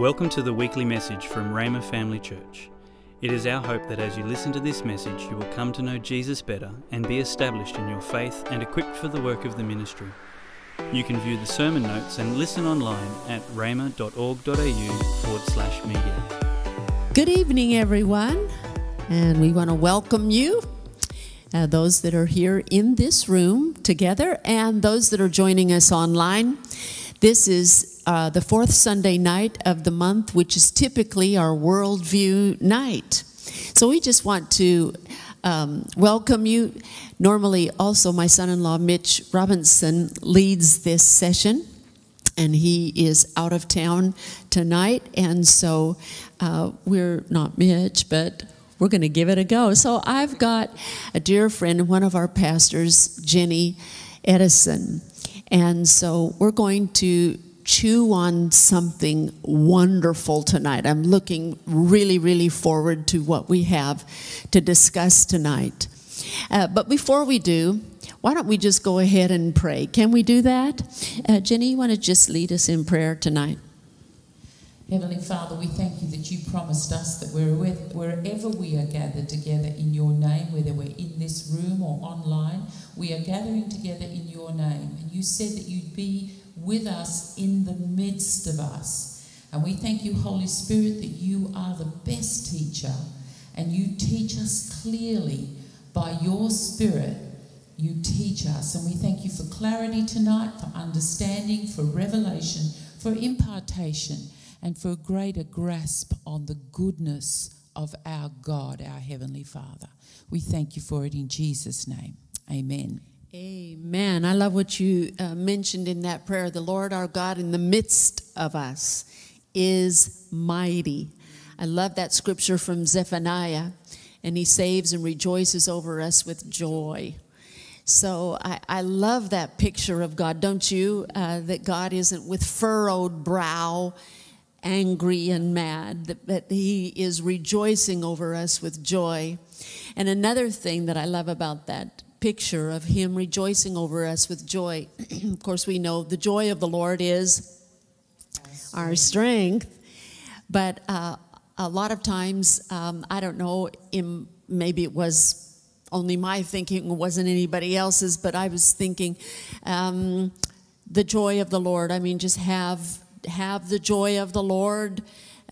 Welcome to the weekly message from Rhema Family Church. It is our hope that as you listen to this message, you will come to know Jesus better and be established in your faith and equipped for the work of the ministry. You can view the sermon notes and listen online at rhema.org.au forward slash media. Good evening, everyone, and we want to welcome you, uh, those that are here in this room together, and those that are joining us online. This is uh, the fourth Sunday night of the month, which is typically our worldview night. So we just want to um, welcome you. Normally, also, my son in law, Mitch Robinson, leads this session, and he is out of town tonight. And so uh, we're not Mitch, but we're going to give it a go. So I've got a dear friend, one of our pastors, Jenny Edison. And so we're going to chew on something wonderful tonight. I'm looking really, really forward to what we have to discuss tonight. Uh, but before we do, why don't we just go ahead and pray? Can we do that? Uh, Jenny, you want to just lead us in prayer tonight? Heavenly Father, we thank you that you promised us that wherever we are gathered together in your name, whether we're in this room or online, we are gathering together in your name. And you said that you'd be with us in the midst of us. And we thank you, Holy Spirit, that you are the best teacher and you teach us clearly by your Spirit. You teach us. And we thank you for clarity tonight, for understanding, for revelation, for impartation and for a greater grasp on the goodness of our God, our Heavenly Father. We thank you for it in Jesus' name. Amen. Amen. I love what you uh, mentioned in that prayer. The Lord our God in the midst of us is mighty. I love that scripture from Zephaniah, and he saves and rejoices over us with joy. So I, I love that picture of God, don't you? Uh, that God isn't with furrowed brow angry and mad, that he is rejoicing over us with joy. And another thing that I love about that picture of him rejoicing over us with joy, of course, we know the joy of the Lord is our strength. But uh, a lot of times, um, I don't know, in, maybe it was only my thinking, it wasn't anybody else's, but I was thinking um, the joy of the Lord. I mean, just have have the joy of the Lord,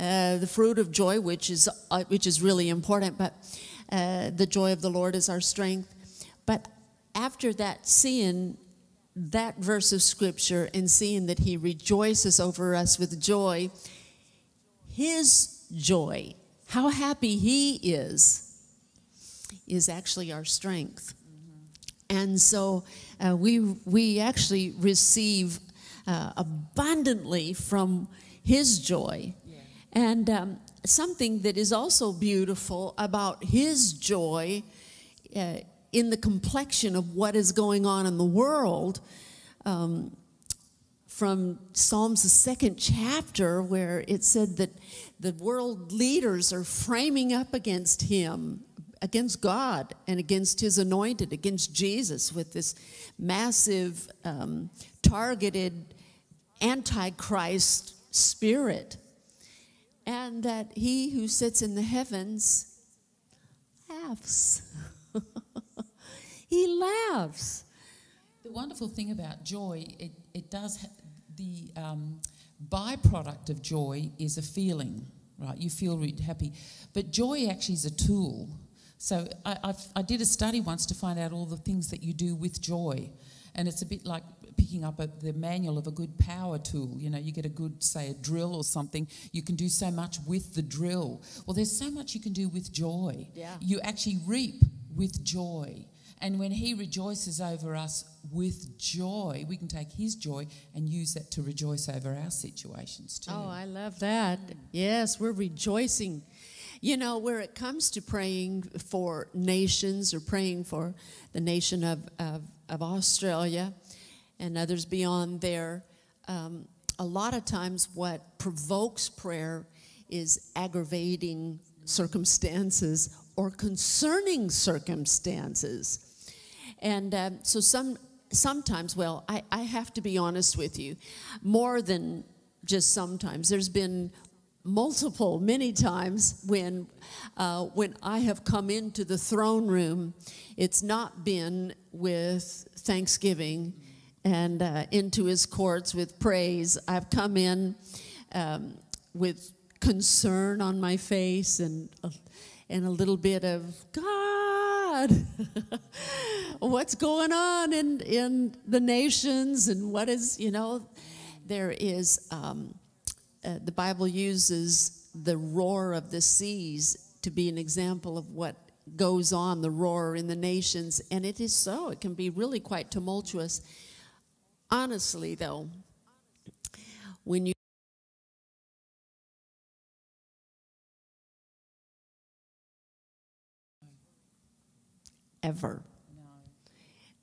uh, the fruit of joy, which is uh, which is really important. But uh, the joy of the Lord is our strength. But after that, seeing that verse of scripture and seeing that He rejoices over us with joy, His joy, how happy He is, is actually our strength. And so uh, we we actually receive uh, abundantly from His joy. Yeah. And um, something that is also beautiful about His joy uh, in the complexion of what is going on in the world. Um, from Psalms, the second chapter, where it said that the world leaders are framing up against him, against God, and against his anointed, against Jesus, with this massive, um, targeted antichrist spirit and that he who sits in the heavens laughs he laughs the wonderful thing about joy it, it does ha- the um, byproduct of joy is a feeling right you feel really happy but joy actually is a tool so I, I've, I did a study once to find out all the things that you do with joy and it's a bit like picking up a, the manual of a good power tool. You know, you get a good, say, a drill or something, you can do so much with the drill. Well, there's so much you can do with joy. Yeah. You actually reap with joy. And when He rejoices over us with joy, we can take His joy and use that to rejoice over our situations too. Oh, I love that. Yes, we're rejoicing. You know, where it comes to praying for nations or praying for the nation of, of, of Australia, and others beyond there. Um, a lot of times, what provokes prayer is aggravating circumstances or concerning circumstances. And um, so, some, sometimes, well, I, I have to be honest with you, more than just sometimes, there's been multiple, many times when, uh, when I have come into the throne room, it's not been with thanksgiving and uh, into his courts with praise. I've come in um, with concern on my face and, uh, and a little bit of, God, what's going on in, in the nations and what is, you know, there is. Um, uh, the Bible uses the roar of the seas to be an example of what goes on, the roar in the nations, and it is so. It can be really quite tumultuous. Honestly, though, when you ever.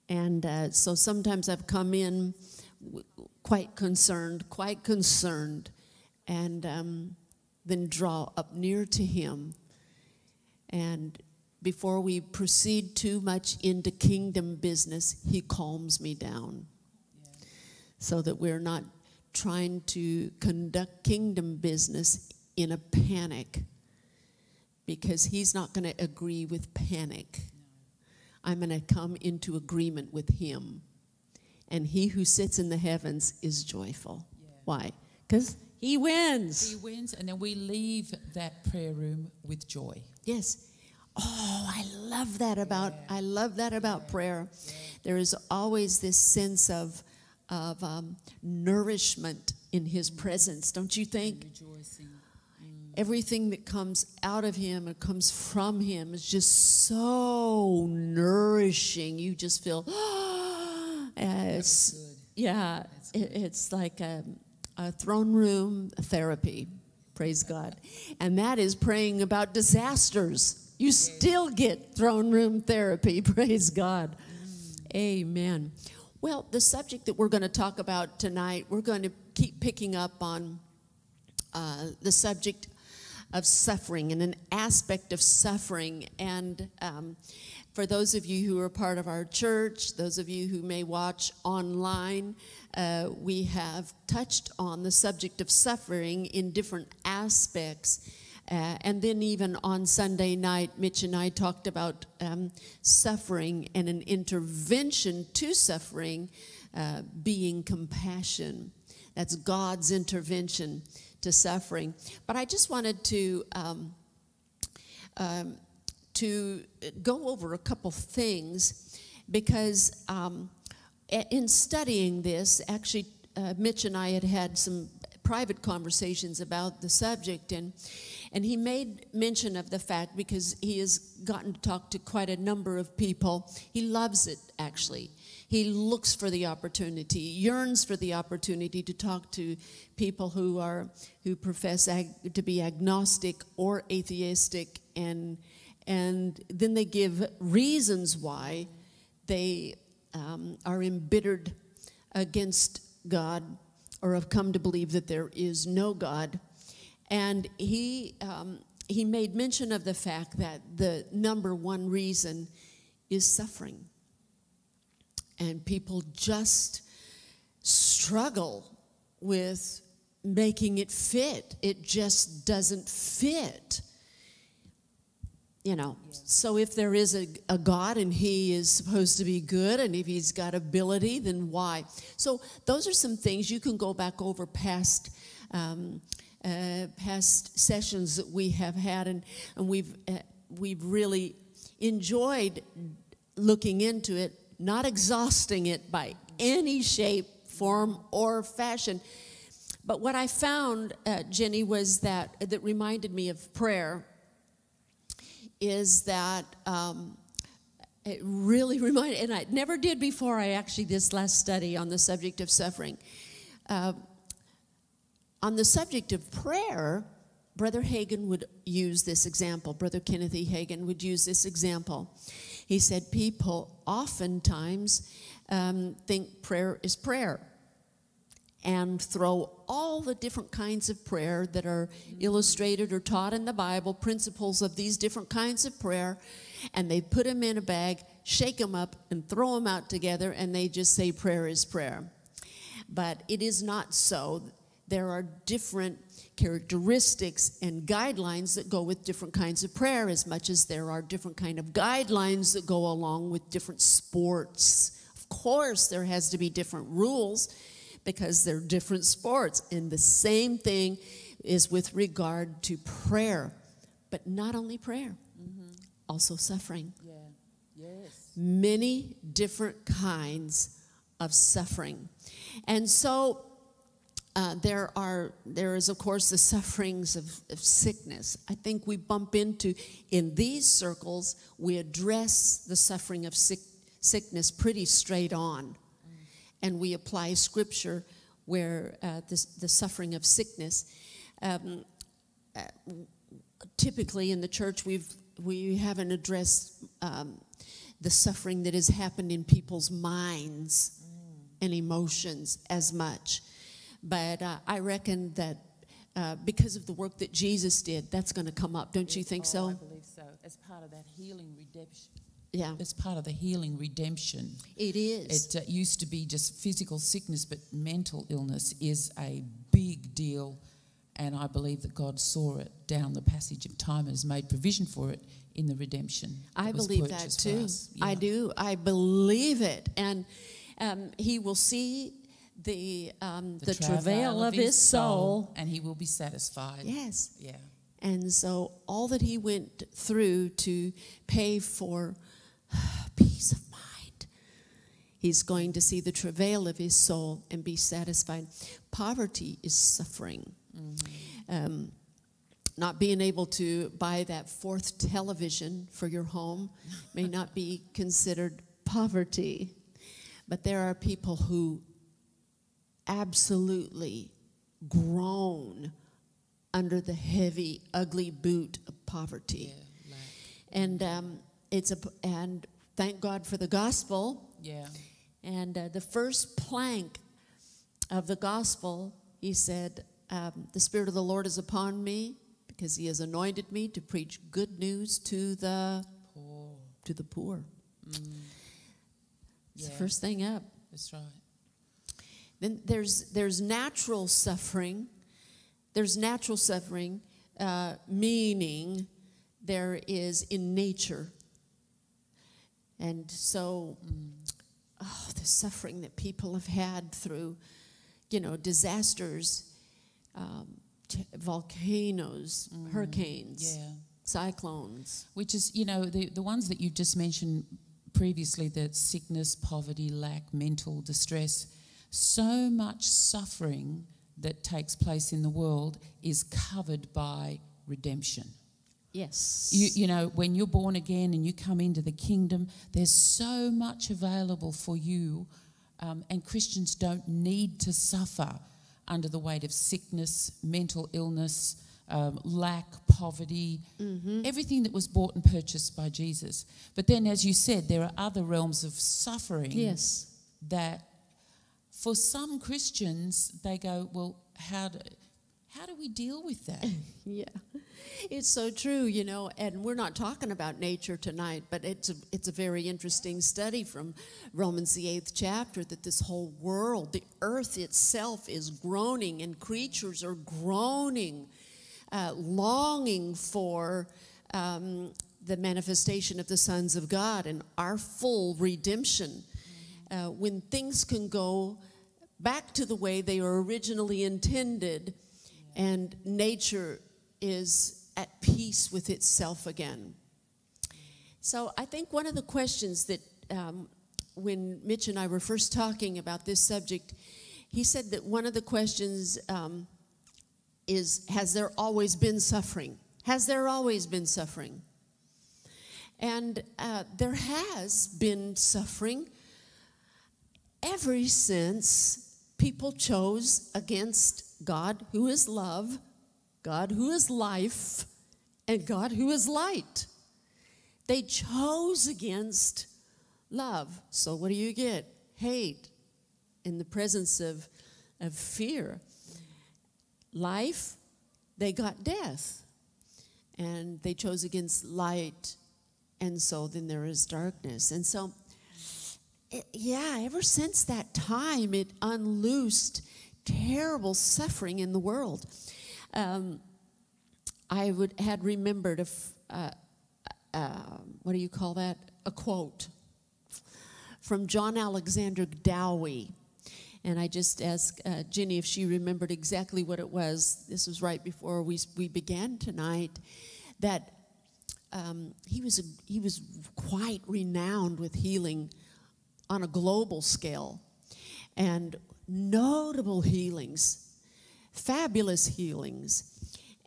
And uh, so sometimes I've come in w- quite concerned, quite concerned and um, then draw up near to Him. And before we proceed too much into kingdom business, He calms me down so that we're not trying to conduct kingdom business in a panic because He's not going to agree with panic. I'm going to come into agreement with Him. And He who sits in the heavens is joyful. Yeah. Why? Because he wins. He wins, and then we leave that prayer room with joy. Yes. Oh, I love that about I love that about prayer. There is always this sense of of um, nourishment in His presence, don't you think? Everything that comes out of Him and comes from Him is just so nourishing. You just feel, it's yeah, it, it's like a, a throne room therapy. Praise God. And that is praying about disasters. You still get throne room therapy. Praise God. Amen. Well, the subject that we're going to talk about tonight, we're going to keep picking up on uh, the subject of suffering and an aspect of suffering. And um, for those of you who are part of our church, those of you who may watch online, uh, we have touched on the subject of suffering in different aspects. Uh, and then, even on Sunday night, Mitch and I talked about um, suffering and an intervention to suffering uh, being compassion. That's God's intervention to suffering. But I just wanted to um, um, to go over a couple things because um, in studying this, actually, uh, Mitch and I had had some private conversations about the subject, and and he made mention of the fact because he has gotten to talk to quite a number of people. He loves it actually. He looks for the opportunity, yearns for the opportunity to talk to people who are who profess ag- to be agnostic or atheistic, and and then they give reasons why they um, are embittered against God or have come to believe that there is no God. And he, um, he made mention of the fact that the number one reason is suffering. And people just struggle with making it fit. It just doesn't fit. You know, so if there is a, a God and he is supposed to be good and if he's got ability, then why? So those are some things you can go back over past. Um, uh, past sessions that we have had, and, and we've, uh, we've really enjoyed looking into it, not exhausting it by any shape, form, or fashion. But what I found, uh, Jenny, was that that reminded me of prayer is that um, it really reminded, and I never did before I actually this last study on the subject of suffering. Uh, on the subject of prayer, Brother Hagin would use this example. Brother Kenneth E. Hagin would use this example. He said, People oftentimes um, think prayer is prayer and throw all the different kinds of prayer that are illustrated or taught in the Bible, principles of these different kinds of prayer, and they put them in a bag, shake them up, and throw them out together, and they just say prayer is prayer. But it is not so. There are different characteristics and guidelines that go with different kinds of prayer as much as there are different kind of guidelines that go along with different sports of course there has to be different rules because they're different sports and the same thing is with regard to prayer but not only prayer mm-hmm. also suffering Yeah. Yes. many different kinds of suffering. And so uh, there are there is of course the sufferings of, of sickness. I think we bump into in these circles we address the suffering of sick, sickness pretty straight on, and we apply scripture where uh, this, the suffering of sickness. Um, uh, typically in the church we've we haven't addressed um, the suffering that has happened in people's minds and emotions as much but uh, i reckon that uh, because of the work that jesus did that's going to come up don't you think Oh, I believe so. As part of that healing redemption. yeah As part of the healing redemption. it is It uh, used to be just physical sickness, but mental illness is a big deal. And I believe that God saw it down the passage of time and has made provision for it in the redemption. I believe that too. us. I do. I believe it. And um, he will see the, um, the, travail of his soul. and he will be satisfied. Yes. Yeah. And so all that he went through to pay for peace of mind, he's going to see the travail of his soul and be satisfied. Poverty is suffering. Um, not being able to buy that fourth television for your home may not be considered poverty, but there are people who absolutely groan under the heavy, ugly boot of poverty. Yeah. Like, And um, it's a and thank God for the gospel. yeah. And uh, the first plank of the gospel, he said, um, "The Spirit of the Lord is upon me, because He has anointed me to preach good news to the Poor. to the poor." It's Yeah. the first thing up. That's right. There's there's natural suffering. There's natural suffering, uh, meaning there is in nature. And so, oh, the suffering that people have had through, you know, disasters, um, t- volcanoes, hurricanes, Yeah. cyclones. Which is, you know, the, the ones that you've just mentioned previously the sickness, poverty, lack, mental distress. So much suffering that takes place in the world is covered by redemption. Yes. You, you know, when you're born again and you come into the kingdom, there's so much available for you, um, and Christians don't need to suffer under the weight of sickness, mental illness, um, lack, poverty, everything that was bought and purchased by Jesus. But then, as you said, there are other realms of suffering yes. that for some Christians, they go, well, how do, how do we deal with that? Yeah, it's so true, you know. And we're not talking about nature tonight, but it's a, it's a very interesting study from Romans the eighth chapter that this whole world, the earth itself, is groaning, and creatures are groaning, uh, longing for. Um, the manifestation of the sons of God and our full redemption. Uh, when things can go back to the way they were originally intended, and nature is at peace with itself again. So I think one of the questions that um, when Mitch and I were first talking about this subject, he said that one of the questions um, is Has there always been suffering? Has there always been suffering? And uh, there has been suffering ever since people chose against God, who is love, God, who is life, and God, who is light. They chose against love. So, what do you get? Hate in the presence of, of fear. Life, they got death. And they chose against light. And so then there is darkness. And so, it, yeah, ever since that time, it unloosed terrible suffering in the world. Um, I would had remembered a, uh, uh, what do you call that? A quote from John Alexander Dowie. And I just asked uh, Jenny if she remembered exactly what it was. This was right before we, we began tonight. That um, he, was a, he was quite renowned with healing on a global scale and notable healings, fabulous healings.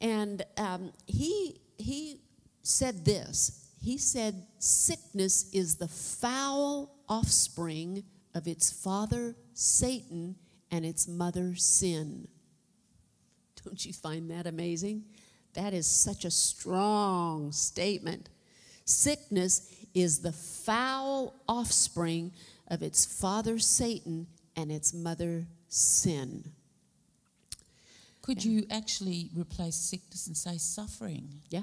And um, he, he said this He said, Sickness is the foul offspring of its father, Satan, and its mother, sin. Don't you find that amazing? That is such a strong statement. Sickness is the foul offspring of its father, Satan, and its mother, sin. Could you actually replace sickness and say suffering? Yeah.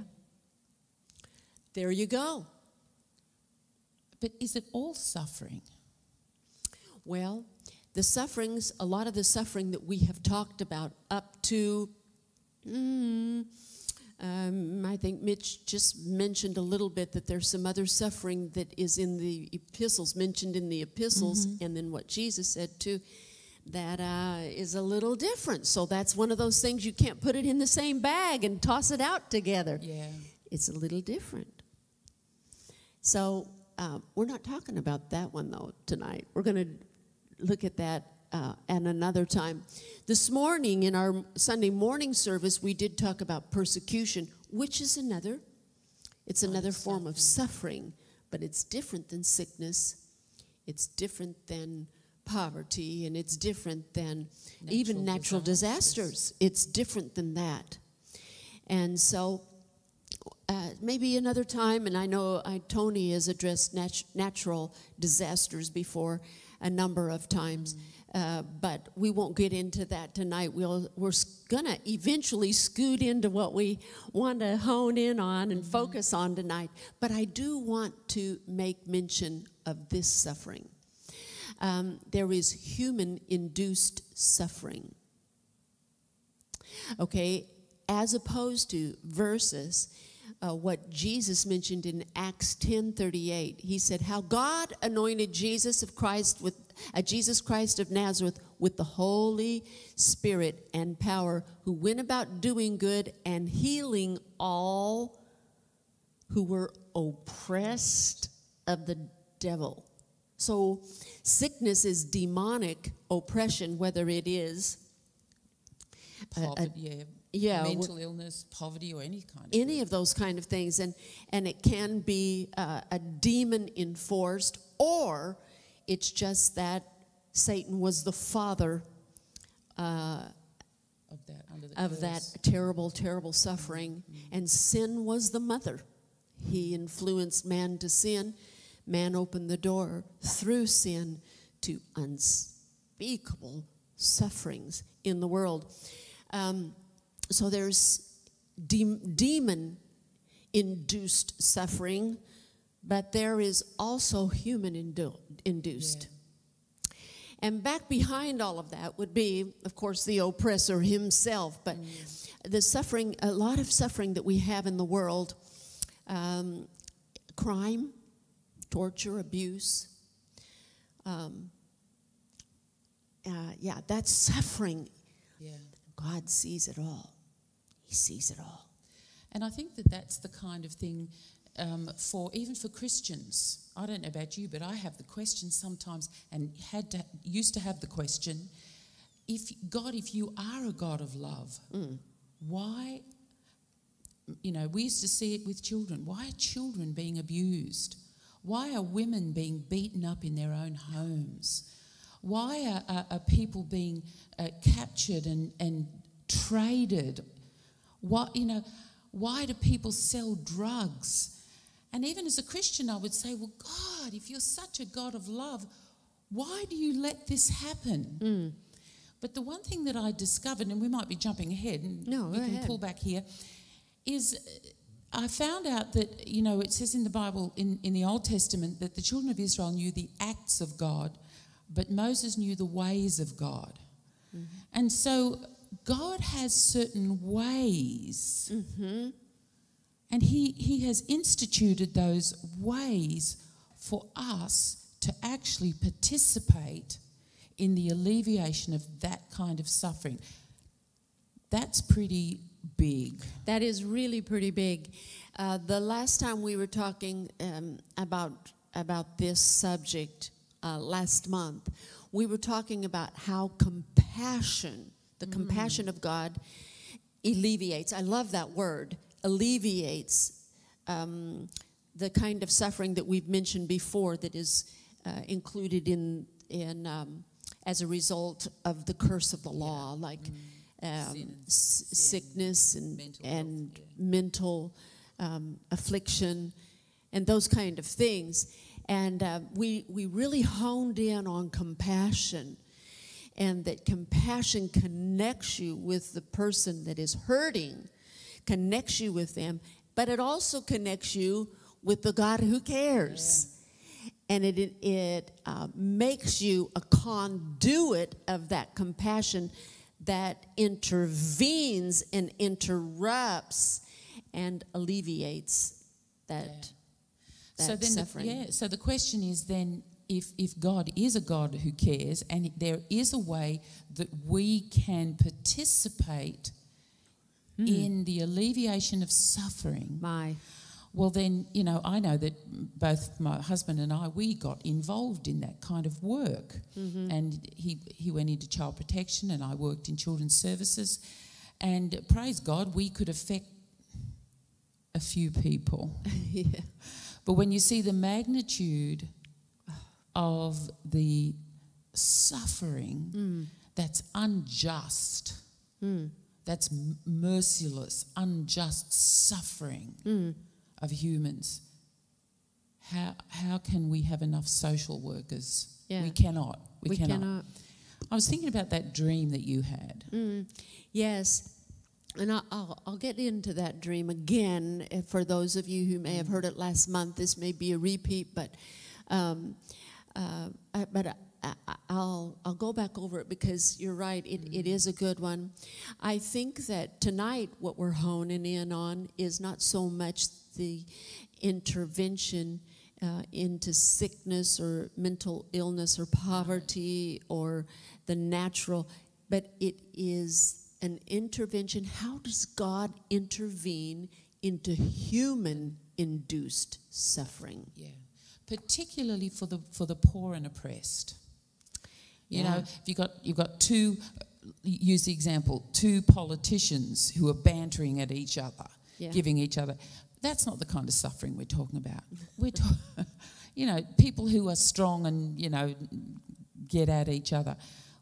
There you go. But is it all suffering? Well, the sufferings, a lot of the suffering that we have talked about up to, mm, um, I think Mitch just mentioned a little bit that there's some other suffering that is in the epistles, mentioned in the epistles, and then what Jesus said too, that uh, is a little different. So that's one of those things you can't put it in the same bag and toss it out together. Yeah. It's a little different. So uh, we're not talking about that one though tonight. We're going to look at that uh, at another time. This morning in our Sunday morning service, we did talk about persecution, which is another. It's another form of suffering, but it's different than sickness. It's different than poverty, and it's different than even Natural natural disasters. disasters. It's different than that. And so uh, maybe another time, and I know I, Tony has addressed nat- natural disasters before a number of times, uh, but we won't get into that tonight. We'll, we're going to eventually scoot into what we want to hone in on and focus on tonight. But I do want to make mention of this suffering. Um, there is human induced suffering okay, as opposed to versus uh, what Jesus mentioned in Acts 10:38. He said, "How God anointed Jesus of Christ with uh, Jesus Christ of Nazareth with the Holy Spirit and power, who went about doing good and healing all who were oppressed of the devil." So, sickness is demonic oppression, whether it is a- a- yeah. Yeah, Mental illness, poverty, or any kind of. any of those kind of things and and it can be uh, a demon enforced or it's just that satan was the father of that of that terrible terrible suffering and sin was the mother. He influenced man to sin. Man opened the door through sin to unspeakable sufferings in the world. Um, so there's de- demon induced suffering but there is also human indu- induced and back behind all of that would be, of course, the oppressor himself. But the suffering, a lot of suffering that we have in the world um, crime, torture, abuse. Um, uh, yeah, that's suffering. Yeah. God sees it all. Sees it all. And I think that that's the kind of thing um, for even for Christians. I don't know about you, but I have the question sometimes, and had to, used to have the question: If God, if you are a God of love, why? You know, we used to see it with children. Why are children being abused? Why are women being beaten up in their own homes? Why are, are, are people being uh, captured and, and traded? What, you know, why do people sell drugs? And even as a Christian, I would say, well, God, if you're such a God of love, why do you let this happen? But the one thing that I discovered, and we might be jumping ahead, and No, go can ahead. pull back here, is uh, I found out that, you know, it says in the Bible, in, in the Old Testament, that the children of Israel knew the acts of God, but Moses knew the ways of God. And so God has certain ways, and he, he has instituted those ways for us to actually participate in the alleviation of that kind of suffering. That's pretty big. That is really pretty big. Uh, the last time we were talking um, about about this subject uh, last month, we were talking about how compassion, the compassion of God, alleviates. I love that word, alleviates um, the kind of suffering that we've mentioned before that is uh, included in in um, as a result of the curse of the law, like um, Sin, s- sickness and mental health, and yeah. mental um, affliction and those kind of things. And uh, we we really honed in on compassion, and that compassion connects you with the person that is hurting, connects you with them, but it also connects you with the God who cares and it it, uh, makes you a conduit of that compassion that intervenes and interrupts and alleviates that that so then, suffering. The, yeah. So the question is then, if if God is a God who cares, and there is a way that we can participate Hmm. in the alleviation of suffering, My well then you know I know that both my husband and I we got involved in that kind of work, Mm-hmm. and he he went into child protection, and I worked in children's services, and praise God we could affect a few people. yeah. But when you see the magnitude of the suffering Mm. that's unjust, that's merciless, unjust suffering Mm. of humans, how, how can we have enough social workers? Yeah. We cannot. We, We cannot. cannot. I was thinking about that dream that you had. Mm, yes. And I'll, I'll, get into that dream again eh, for those of you who may have heard it last month. This may be a repeat, but um, uh, I, but I'll I'll go back over it because you're right. It, it is a good one. I think that tonight what we're honing in on is not so much the intervention uh, into sickness or mental illness or poverty or the natural, but it is an intervention. How does God intervene into human induced suffering? Yeah, particularly for the for the poor and oppressed. You Yeah. know, if you got you've got two. Use the example: two politicians who are bantering at each other, Yeah. giving each other. That's not the kind of suffering we're talking about. We're talking, you know, people who are strong and you know get at each other.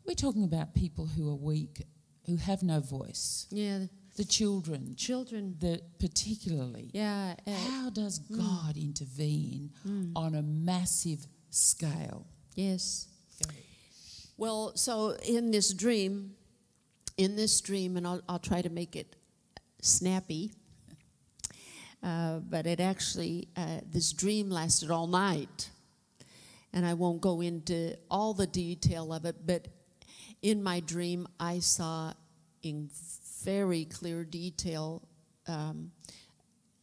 We're talking about people who are weak, who have no voice. Yeah, The children, children. the particularly. Yeah, uh, How does God intervene on a massive scale? yes. Well, so in this dream, in this dream, and I'll, I'll try to make it snappy, uh, but it actually, uh, this dream lasted all night. And I won't go into all the detail of it, but in my dream, I saw in very clear detail um,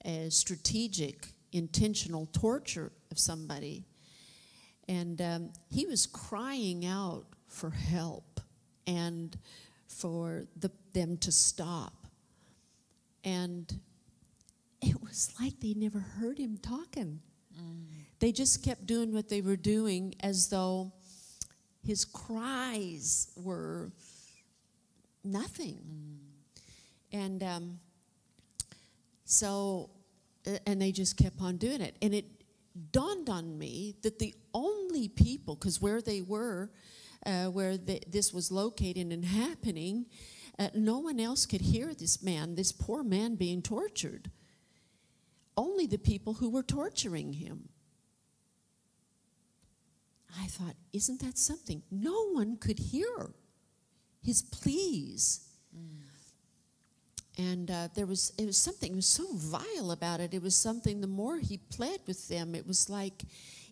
a strategic, intentional torture of somebody. And um, he was crying out for help and for the, them to stop. And it was like they never heard him talking. They just kept doing what they were doing as though his cries were nothing. And um, so, and they just kept on doing it. And it dawned on me that the only people, because where they were, uh, where the, this was located and happening, uh, no one else could hear this man, this poor man being tortured. Only the people who were torturing him. I thought, isn't that something? No one could hear his pleas. And uh, there was, it was something, it was so vile about it. It was something, the more he pled with them, it was like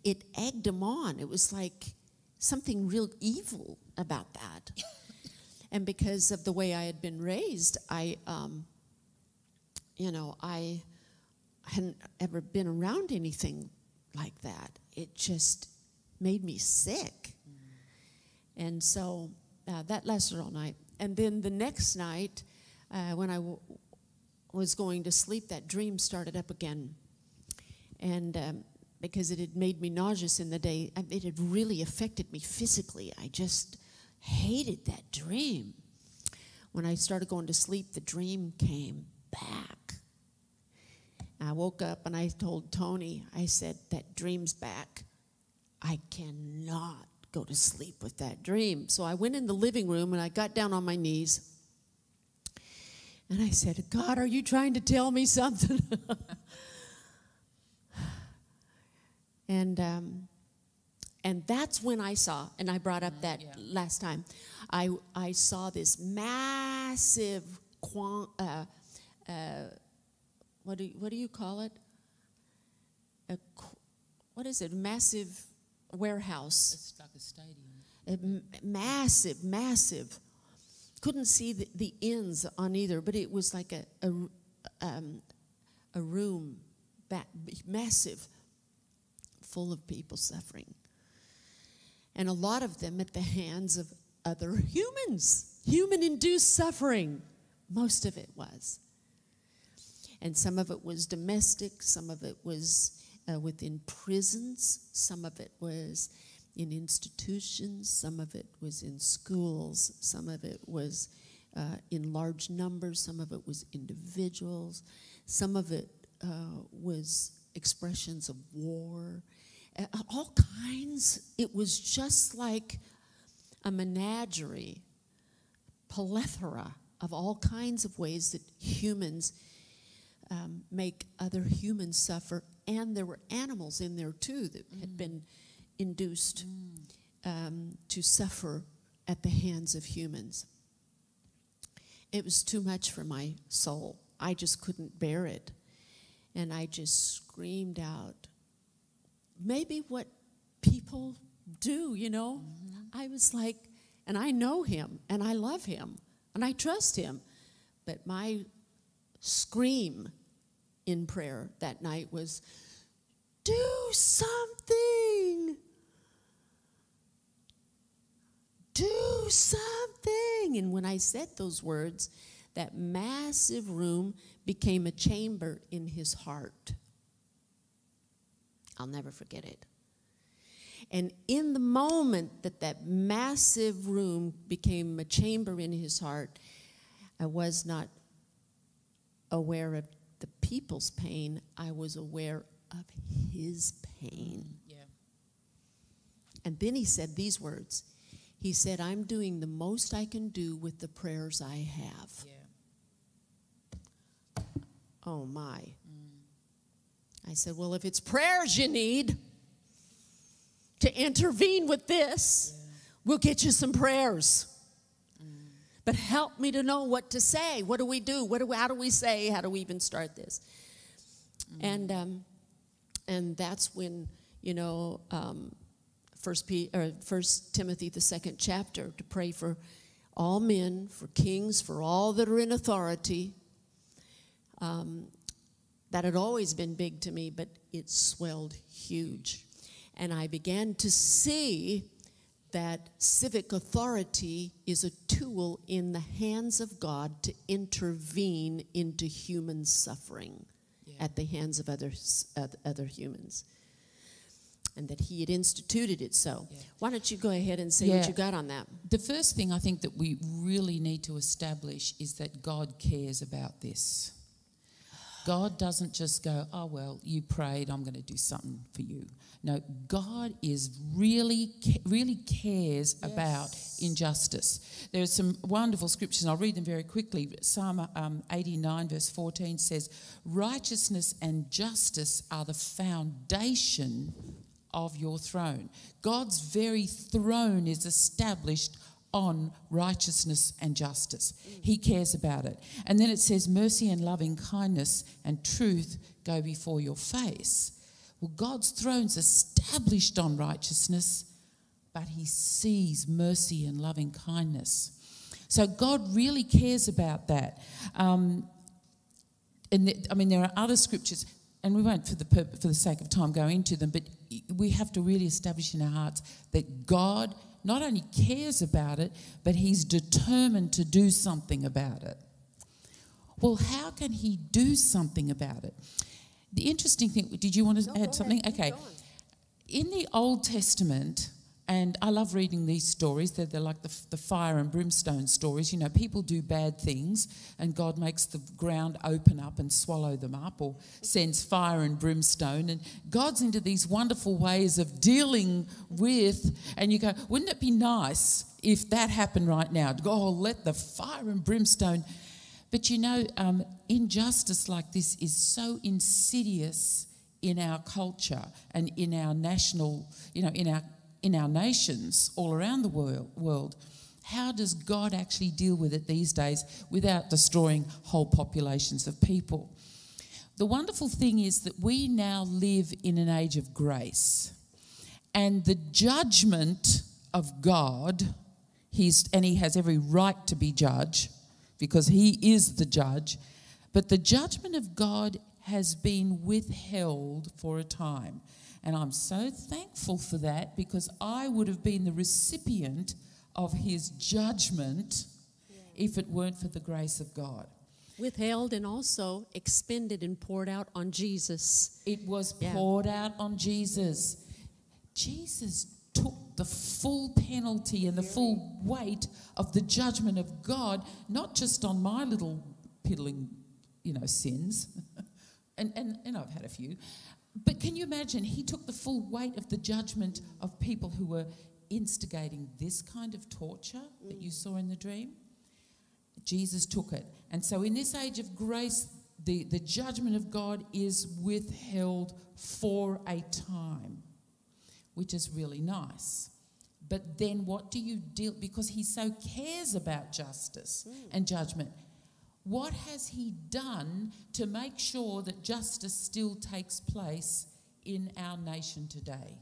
it egged him on. It was like something real evil about that. And because of the way I had been raised, I, um, you know, I hadn't ever been around anything like that. It just made me sick. And so uh, that lasted all night. And then the next night, uh, when I w- was going to sleep, that dream started up again. And um, because it had made me nauseous in the day, um, it had really affected me physically. I just hated that dream. When I started going to sleep, the dream came back. I woke up and I told Tony, I said, That dream's back. I cannot go to sleep with that dream. So I went in the living room and I got down on my knees and I said, God, are you trying to tell me something? and um, and that's when I saw, and I brought up that yeah. last time, I I saw this massive quan, uh, uh, what do you, what do you call it? A, what is it? Massive warehouse It's like a stadium. a m- massive, massive. Couldn't see the, the ends on either, but it was like a a, um, a room, massive, full of people suffering, and a lot of them at the hands of other humans, human-induced suffering. Most of it was, and some of it was domestic, some of it was uh, within prisons, some of it was in institutions, some of it was in schools, some of it was uh, in large numbers, some of it was individuals, some of it uh, was expressions of war, uh, all kinds. It was just like a menagerie, plethora of all kinds of ways that humans um, make other humans suffer, and there were animals in there too that had been induced um, to suffer at the hands of humans. It was too much for my soul. I just couldn't bear it. And I just screamed out, maybe what people do, you know? I was like, and I know him, and I love him, and I trust him. But my scream in prayer that night was, do something. Do something. And when I said those words, that massive room became a chamber in his heart. I'll never forget it. And in the moment that that massive room became a chamber in his heart, I was not aware of the people's pain, I was aware of his pain. Yeah. And then he said these words He said, I'm doing the most I can do with the prayers I have. Yeah. Oh my. I said, Well, if it's prayers you need to intervene with this, we'll get you some prayers. But help me to know what to say. What do we do? What do we, how do we say? How do we even start this? And um, and that's when you know um, First P, or First Timothy the second chapter to pray for all men, for kings, for all that are in authority. Um, that had always been big to me, but it swelled huge, and I began to see that civic authority is a tool in the hands of God to intervene into human suffering Yeah. at the hands of others, oth- other humans. And that he had instituted it so. Yeah. Why don't you go ahead and say Yeah. what you got on that? The first thing I think that we really need to establish is that God cares about this. God doesn't just go, oh, well, you prayed, I'm going to do something for you. No, God is really, really cares about injustice. There are some wonderful scriptures, and I'll read them very quickly. Psalm um, 89, verse 14 says, Righteousness and justice are the foundation of your throne. God's very throne is established on righteousness and justice. He cares about it. And then it says, Mercy and loving kindness and truth go before your face. Well, God's throne's established on righteousness, but He sees mercy and loving kindness. So God really cares about that. Um, and th- I mean, there are other scriptures, and we won't, for the for the sake of time, go into them. But we have to really establish in our hearts that God not only cares about it, but He's determined to do something about it. Well, how can He do something about it? The interesting thing. Did you want to No, add something? keep Okay. In the Old Testament, and I love reading these stories, they're, they're like the, the fire and brimstone stories. You know, people do bad things, and God makes the ground open up and swallow them up, or sends fire and brimstone. And God's into these wonderful ways of dealing with, and you go, wouldn't it be nice if that happened right now? Go, oh, let the fire and brimstone. But you know, um, injustice like this is so insidious in our culture and in our national, you know, in our in our nations all around the world. How does God actually deal with it these days without destroying whole populations of people? The wonderful thing is that we now live in an age of grace, and the judgment of God, he's, and he has every right to be judge because he is the judge, but the judgment of God has been withheld for a time. And I'm so thankful for that because I would have been the recipient of his judgment if it weren't for the grace of God. withheld and also expended and poured out on Jesus. It was Yeah. poured out on Jesus. Jesus took the full penalty and the full weight of the judgment of God, not just on my little piddling, you know, sins. and, and, and I've had a few. But can you imagine? He took the full weight of the judgment of people who were instigating this kind of torture that you saw in the dream. Jesus took it. And so, in this age of grace, the, the judgment of God is withheld for a time, which is really nice. But then, what do you deal? Because he so cares about justice and judgment. What has he done to make sure that justice still takes place in our nation today?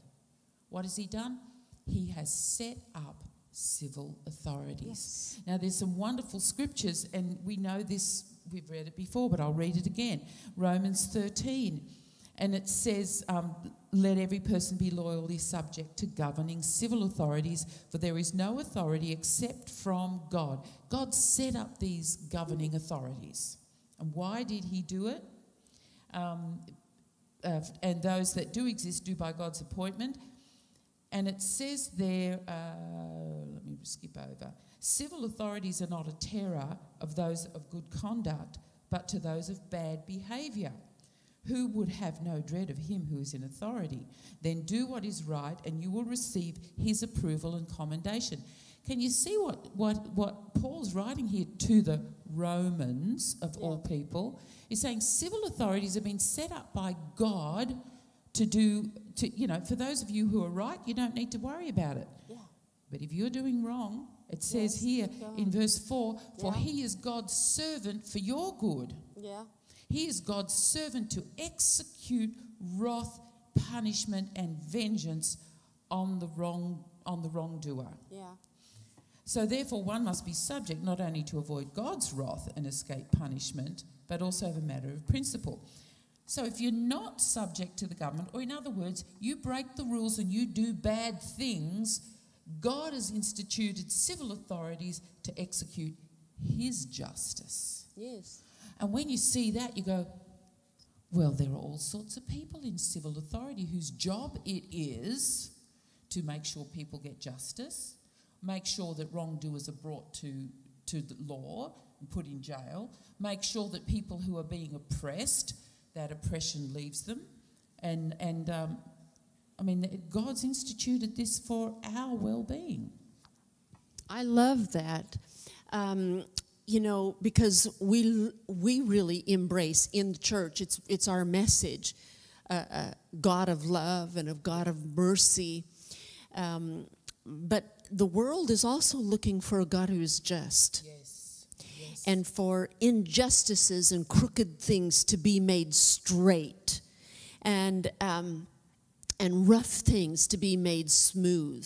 What has he done? He has set up civil authorities. Now, there's some wonderful scriptures, and we know this, we've read it before, but I'll read it again. Romans 13. And it says, um, Let every person be loyally subject to governing civil authorities, for there is no authority except from God. God set up these governing authorities. And why did He do it? Um, uh, and those that do exist do by God's appointment. And it says there, uh, let me skip over. Civil authorities are not a terror of those of good conduct, but to those of bad behaviour. Who would have no dread of him who is in authority? Then do what is right, and you will receive his approval and commendation. Can you see what, what, what Paul's writing here to the Romans, of all people? He's saying civil authorities have been set up by God to do, to, you know, for those of you who are right, you don't need to worry about it. Yeah. But if you're doing wrong, it says Yes, here in verse 4 For Yeah. he is God's servant for your good. Yeah. He is God's servant to execute wrath, punishment, and vengeance on the wrong on the wrongdoer. Yeah. So therefore one must be subject not only to avoid God's wrath and escape punishment, but also of a matter of principle. So if you're not subject to the government, or in other words, you break the rules and you do bad things, God has instituted civil authorities to execute his justice. Yes. And when you see that, you go, well, there are all sorts of people in civil authority whose job it is to make sure people get justice, make sure that wrongdoers are brought to, to the law and put in jail, make sure that people who are being oppressed, that oppression leaves them. And, and um, I mean, God's instituted this for our well being. I love that. Um, you know, because we we really embrace in the church. It's it's our message, uh, uh, God of love and of God of mercy. Um, but the world is also looking for a God who is just Yes. Yes. and for injustices and crooked things to be made straight, and um, and rough things to be made smooth.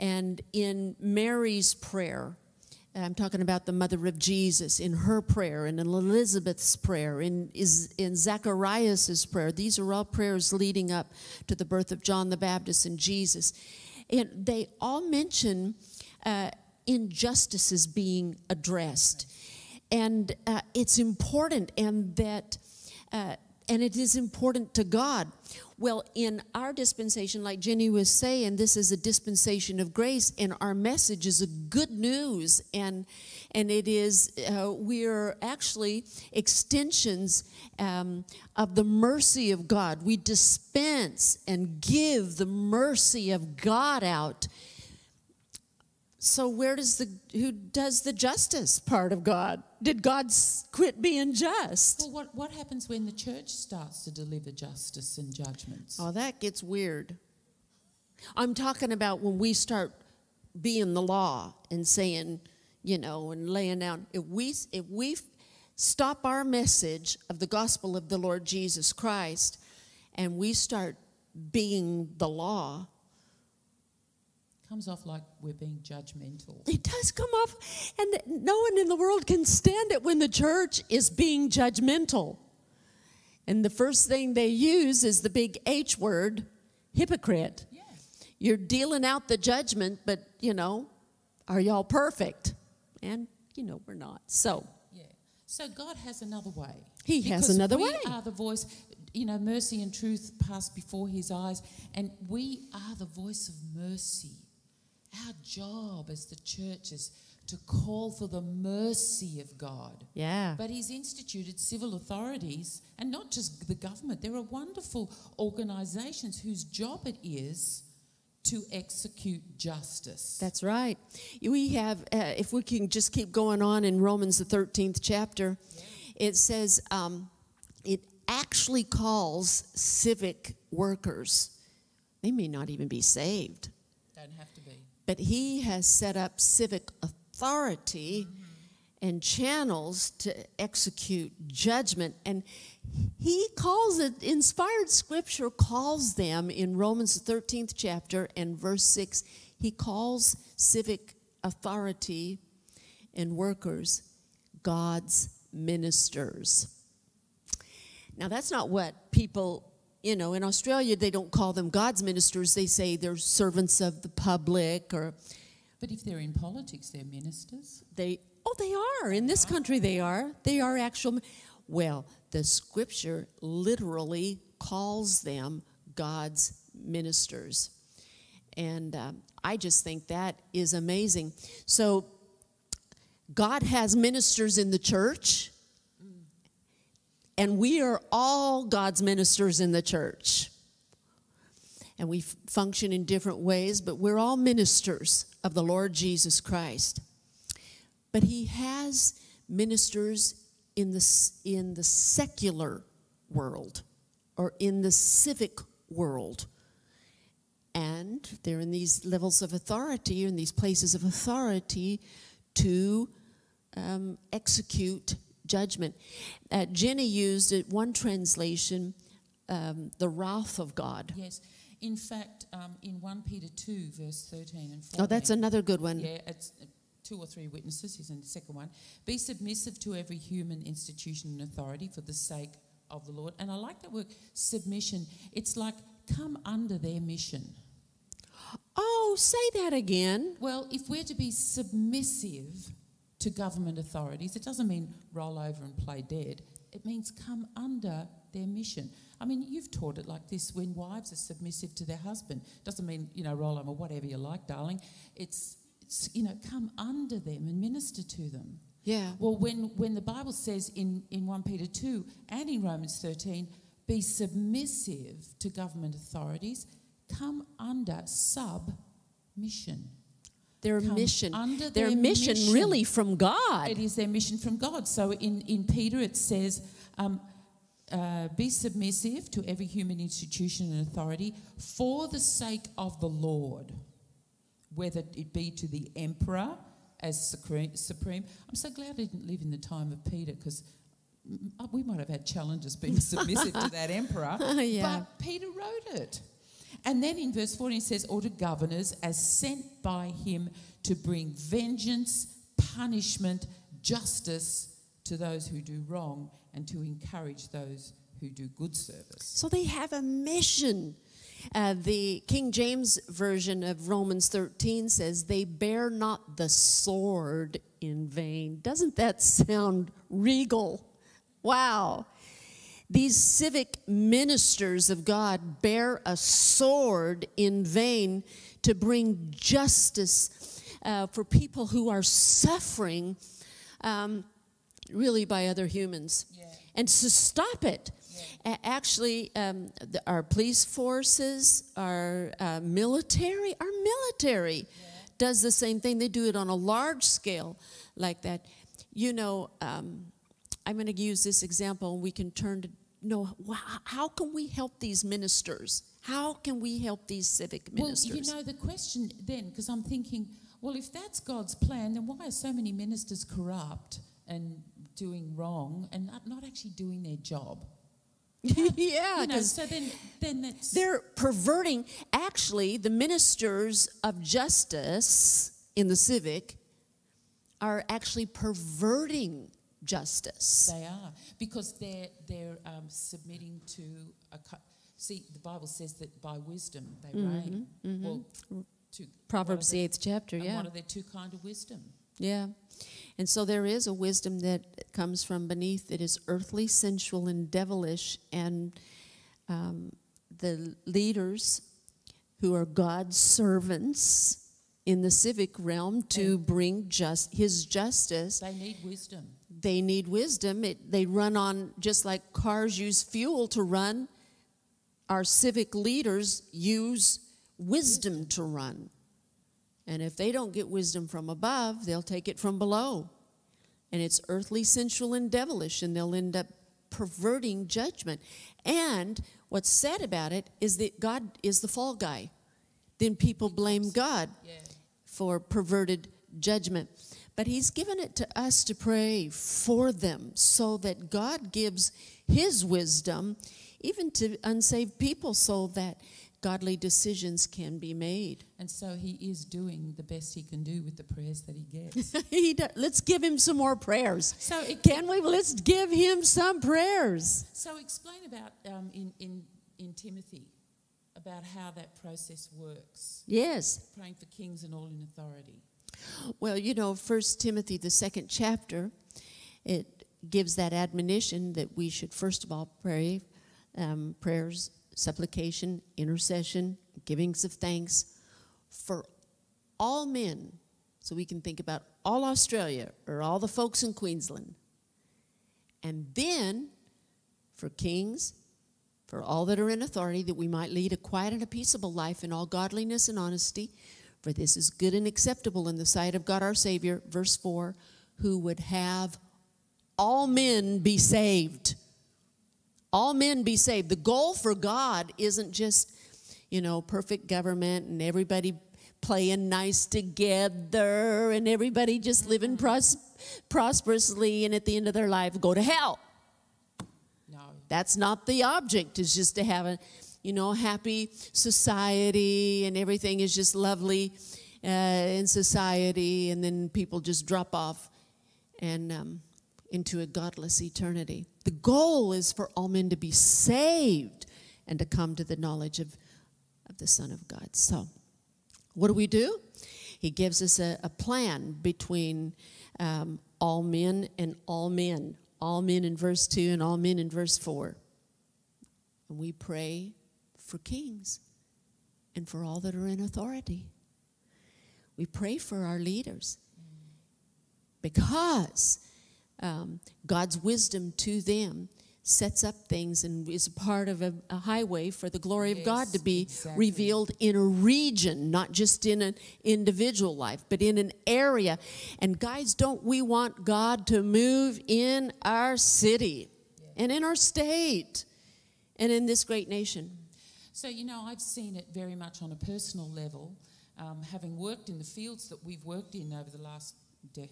And in Mary's prayer, I'm talking about the mother of Jesus in her prayer and in Elizabeth's prayer, in, is, in Zacharias' prayer. These are all prayers leading up to the birth of John the Baptist and Jesus. And they all mention uh, injustices being addressed. And uh, it's important, and that, uh, and it is important to God. Well, in our dispensation, like Jenny was saying, this is a dispensation of grace, and our message is a good news, and and it is uh, we're actually extensions um, of the mercy of God. We dispense and give the mercy of God out. So where does the who does the justice part of God? Did God quit being just? Well, what, what happens when the church starts to deliver justice and judgments? Oh, that gets weird. I'm talking about when we start being the law and saying, you know, and laying down. If we if we stop our message of the gospel of the Lord Jesus Christ, and we start being the law, Comes off like we're being judgmental. it does come off, and no one in the world can stand it when the church is being judgmental. And the first thing they use is the big H word, hypocrite. Yeah. You're dealing out the judgment, but you know, are y'all perfect? And you know, we're not. So Yeah. So God has another way. He has another we way. are the voice. You know, mercy and truth pass before His eyes, and we are the voice of mercy. Our job as the church is to call for the mercy of God. yeah. But he's instituted civil authorities, and not just the government. There are wonderful organisations whose job it is to execute justice. That's right. We have, uh, if we can just keep going on in Romans, the 13th chapter, it says um, it actually calls civic workers. They may not even be saved, Don't have to be. But he has set up civic authority and channels to execute judgment. And he calls it, inspired scripture calls them in Romans 13th chapter and verse 6, he calls civic authority and workers God's ministers. Now, that's not what people, you know, in Australia, they don't call them God's ministers. They say they're servants of the public or But if they're in politics, they're ministers. they, oh, they are. In this country, they are. They are actual. Well, the scripture literally calls them God's ministers. And um, I just think that is amazing. So, God has ministers in the church, and we are all God's ministers in the church. And we function in different ways, but we're all ministers of the Lord Jesus Christ. But He has ministers in the, in the secular world or in the civic world. And they're in these levels of authority, or in these places of authority to um, execute judgment. Uh, Jenny used it, one translation, um, the wrath of God. Yes. In fact, um, in 1 Peter 2, verse 13 and 14. Oh, that's another good one. Yeah, it's uh, two or three witnesses. Here's in the second one. Be submissive to every human institution and authority for the sake of the Lord. And I like that word submission. It's like come under their mission. Oh, say that again. Well, if we're to be submissive to government authorities, it doesn't mean roll over and play dead. It means come under their mission. I mean, you've taught it like this when wives are submissive to their husband. Doesn't mean, you know, roll over, whatever you like, darling. It's, it's you know, come under them and minister to them. Yeah. Well, when, when the Bible says in, in 1 Peter 2 and in Romans 13, be submissive to government authorities, come under submission. Their mission. under their their mission, mission. really from God. It is their mission from God. So in, in Peter it says, um, uh, be submissive to every human institution and authority for the sake of the Lord, whether it be to the emperor as supreme. I'm so glad I didn't live in the time of Peter because we might have had challenges being submissive to that emperor. Yeah. But Peter wrote it. And then in verse 14 it says, or to governors as sent by him to bring vengeance, punishment, justice to those who do wrong, and to encourage those who do good service. So they have a mission. Uh, the King James version of Romans 13 says, They bear not the sword in vain. Doesn't that sound regal? Wow. These civic ministers of God bear a sword in vain to bring justice uh, for people who are suffering um, really by other humans Yeah. and to stop it. A- Actually, um, the, our police forces, our uh, military, our military does the same thing. They do it on a large scale like that. You know, um, I'm going to use this example, and we can turn to know how can we help these ministers? How can we help these civic ministers? Well, you know, the question then, because I'm thinking, well, if that's God's plan, then why are so many ministers corrupt and doing wrong and not, not actually doing their job? yeah, You know, so then, then they're perverting. Actually, the ministers of justice in the civic are actually perverting justice. They are because they're they're um, submitting to a. cu- See, the Bible says that by wisdom they reign. Well, to Mm-hmm, Proverbs, the eighth chapter, yeah. one of their two kind of wisdom. Yeah. And so there is a wisdom that comes from beneath that is earthly, sensual, and devilish. And um, the leaders who are God's servants in the civic realm to bring just his justice, They need wisdom. They need wisdom. It, they run on just like cars use fuel to run. Our civic leaders use wisdom to run. And if they don't get wisdom from above, they'll take it from below. And it's earthly, sensual, and devilish, and they'll end up perverting judgment. And what's sad about it is that God is the fall guy. Then people blame God for perverted judgment. But He's given it to us to pray for them so that God gives His wisdom even to unsaved people so that godly decisions can be made. And so he is doing the best he can do with the prayers that he gets. he let's give Him some more prayers. so, it, Can we? Let's give Him some prayers. so explain about um, in, in, in Timothy about how that process works. Yes. Praying for kings and all in authority. Well, you know, First Timothy, the second chapter, it gives that admonition that we should first of all pray um, prayers, supplication, intercession, givings of thanks for all men. So we can think about all Australia or all the folks in Queensland. And then for kings, for all that are in authority, that we might lead a quiet and a peaceable life in all godliness and honesty. For this is good and acceptable in the sight of God our Savior. Verse 4 who would have all men be saved. All men be saved. The goal for God isn't just, you know, perfect government and everybody playing nice together and everybody just living mm-hmm. pros- prosperously and at the end of their life go to hell. No. That's not the object, is just to have a, you know, happy society and everything is just lovely uh, in society and then people just drop off and um, into a godless eternity. The goal is for all men to be saved and to come to the knowledge of, of the Son of God. So, what do we do? He gives us a, a plan between um, all men and all men. All men in verse 2 and all men in verse 4. And we pray for kings and for all that are in authority. We pray for our leaders because um, God's wisdom to them sets up things and is a part of a, a highway for the glory of God to be exactly. revealed in a region, not just in an individual life, but in an area. And guys, don't we want God to move in our city and in our state and in this great nation? So, you know, I've seen it very much on a personal level, um, having worked in the fields that we've worked in over the last de-